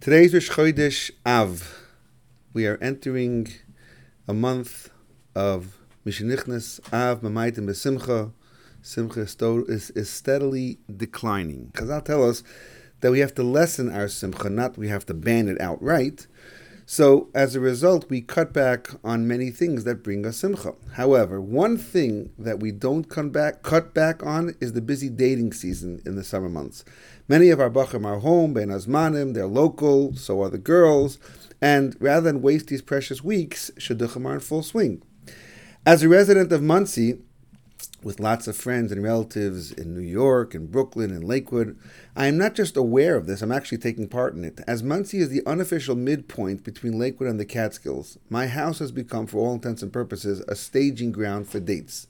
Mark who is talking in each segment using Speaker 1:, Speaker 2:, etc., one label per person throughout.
Speaker 1: Today's Rosh Chodesh Av. We are entering a month of Mishenichnas Av Mamaitim Besimcha. Simcha is, is steadily declining. Chazal tell us that we have to lessen our simcha, not we have to ban it outright. So, as a result, we cut back on many things that bring us simcha. However, one thing that we don't cut back, cut back on is the busy dating season in the summer months. Many of our bachim are home, bein hazmanim, they're local, so are the girls, and rather than waste these precious weeks, shidduchim are in full swing. As a resident of Monsey, with lots of friends and relatives in New York and Brooklyn and Lakewood. I am not just aware of this, I'm actually taking part in it. As Monsey is the unofficial midpoint between Lakewood and the Catskills, my house has become, for all intents and purposes, a staging ground for dates.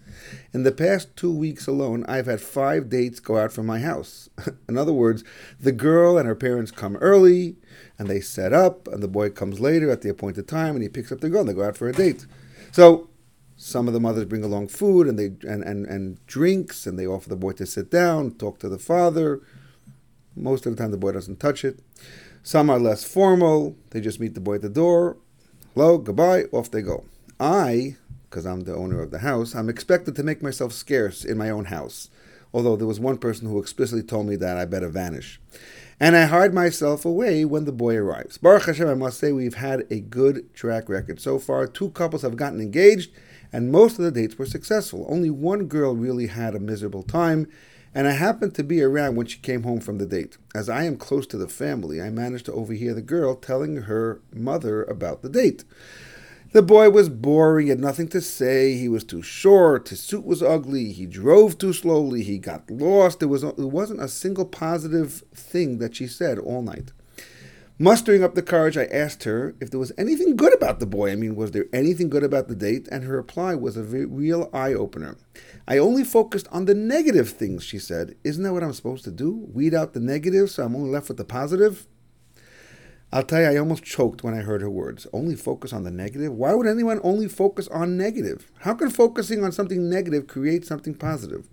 Speaker 1: In the past two weeks alone, I've had five dates go out from my house. in other words, the girl and her parents come early and they set up, and the boy comes later at the appointed time and he picks up the girl and they go out for a date. So some of the mothers bring along food and they and, and, and drinks and they offer the boy to sit down, talk to the father. Most of the time the boy doesn't touch it. Some are less formal. They just meet the boy at the door. Hello, goodbye, off they go. I, because I'm the owner of the house, I'm expected to make myself scarce in my own house. Although there was one person who explicitly told me that I better vanish. And I hide myself away when the boy arrives. Baruch Hashem, I must say we've had a good track record so far. Two couples have gotten engaged and most of the dates were successful. Only one girl really had a miserable time, and I happened to be around when she came home from the date. As I am close to the family, I managed to overhear the girl telling her mother about the date. The boy was boring, had nothing to say, he was too short, his suit was ugly, he drove too slowly, he got lost. There, was, there wasn't a single positive thing that she said all night. Mustering up the courage, I asked her if there was anything good about the boy. I mean, was there anything good about the date? And her reply was a real eye opener. I only focused on the negative things, she said. Isn't that what I'm supposed to do? Weed out the negative so I'm only left with the positive? I'll tell you, I almost choked when I heard her words. Only focus on the negative? Why would anyone only focus on negative? How can focusing on something negative create something positive?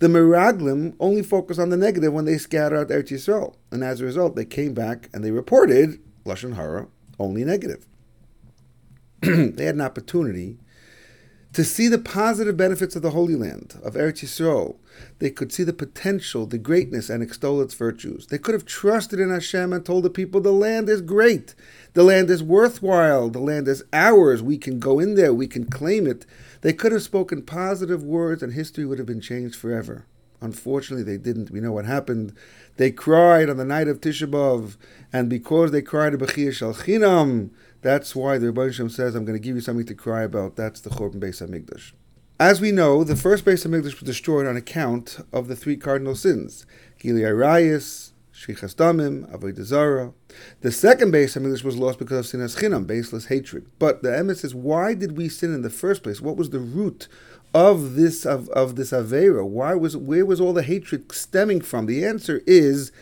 Speaker 1: The Meraglim only focus on the negative when they scatter out Eretz Yisrael, and as a result, they came back and they reported lashon hara only negative. they had an opportunity to see the positive benefits of the Holy Land, of Eretz Yisrael. They could see the potential, the greatness, and extol its virtues. They could have trusted in Hashem and told the people the land is great, the land is worthwhile, the land is ours, we can go in there, we can claim it. They could have spoken positive words and history would have been changed forever. Unfortunately, they didn't. We know what happened. They cried on the night of Tisha B'Av, and because they cried Chinam, that's why the Rebbe says, I'm going to give you something to cry about. That's the Churban Beis HaMikdash. As we know, the first Beis HaMikdash was destroyed on account of the three cardinal sins, Gili Arayis, Shefichas Damim, Avodah. The second Beis HaMikdash was lost because of sinas chinam, baseless hatred. But the emes is, why did we sin in the first place? What was the root of this of, of this avera? Why was where was all the hatred stemming from? The answer is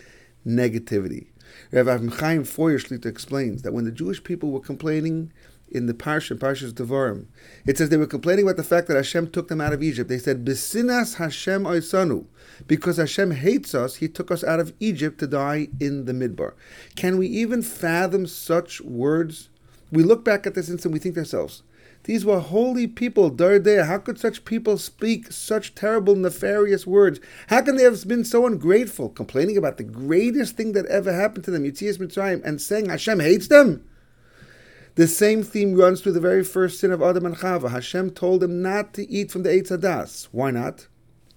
Speaker 1: negativity. Rav Chaim Feuer explains that when the Jewish people were complaining in the Parsha, Parshas Devarim, it says they were complaining about the fact that Hashem took them out of Egypt. They said, "Besinas Hashem oisanu," because Hashem hates us. He took us out of Egypt to die in the Midbar. Can we even fathom such words? We look back at this and we think to ourselves, these were holy people, Dor De'ah. How could such people speak such terrible, nefarious words? How can they have been so ungrateful, complaining about the greatest thing that ever happened to them, Yetzias Mitzrayim, and saying Hashem hates them? The same theme runs through the very first sin of Adam and Chava. Hashem told them not to eat from the Eitz Hadas. Why not?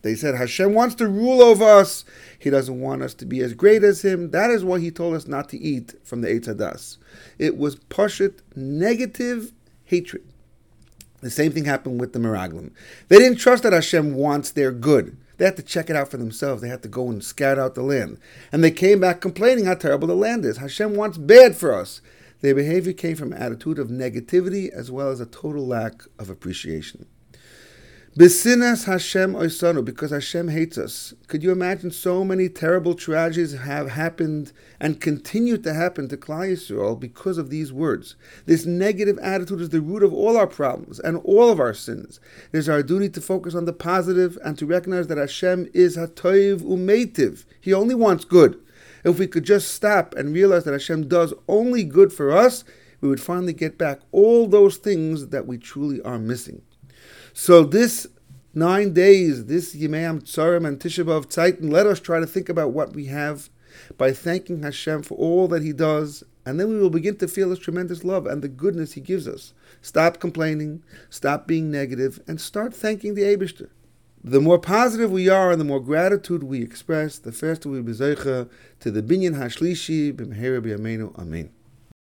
Speaker 1: They said Hashem wants to rule over us. He doesn't want us to be as great as him. That is why he told us not to eat from the Eitz Hadas. It was pashut negative hatred. The same thing happened with the Meraglim. They didn't trust that Hashem wants their good. They had to check it out for themselves. They had to go and scout out the land. And they came back complaining how terrible the land is. Hashem wants bad for us. Their behavior came from an attitude of negativity as well as a total lack of appreciation. Besinas Hashem oisanu, because Hashem hates us. Could you imagine so many terrible tragedies have happened and continue to happen to Klal Yisrael because of these words? This negative attitude is the root of all our problems and all of our sins. It is our duty to focus on the positive and to recognize that Hashem is Hatoiv Umeitiv. He only wants good. If we could just stop and realize that Hashem does only good for us, we would finally get back all those things that we truly are missing. So this nine days, this Yemei Tzarim and Tisha B'Av let us try to think about what we have by thanking Hashem for all that He does, and then we will begin to feel His tremendous love and the goodness He gives us. Stop complaining, stop being negative, and start thanking the Aibishter. The more positive we are and the more gratitude we express, the faster we be to the binyan hashlishi b'meher b'yameinu. Amen.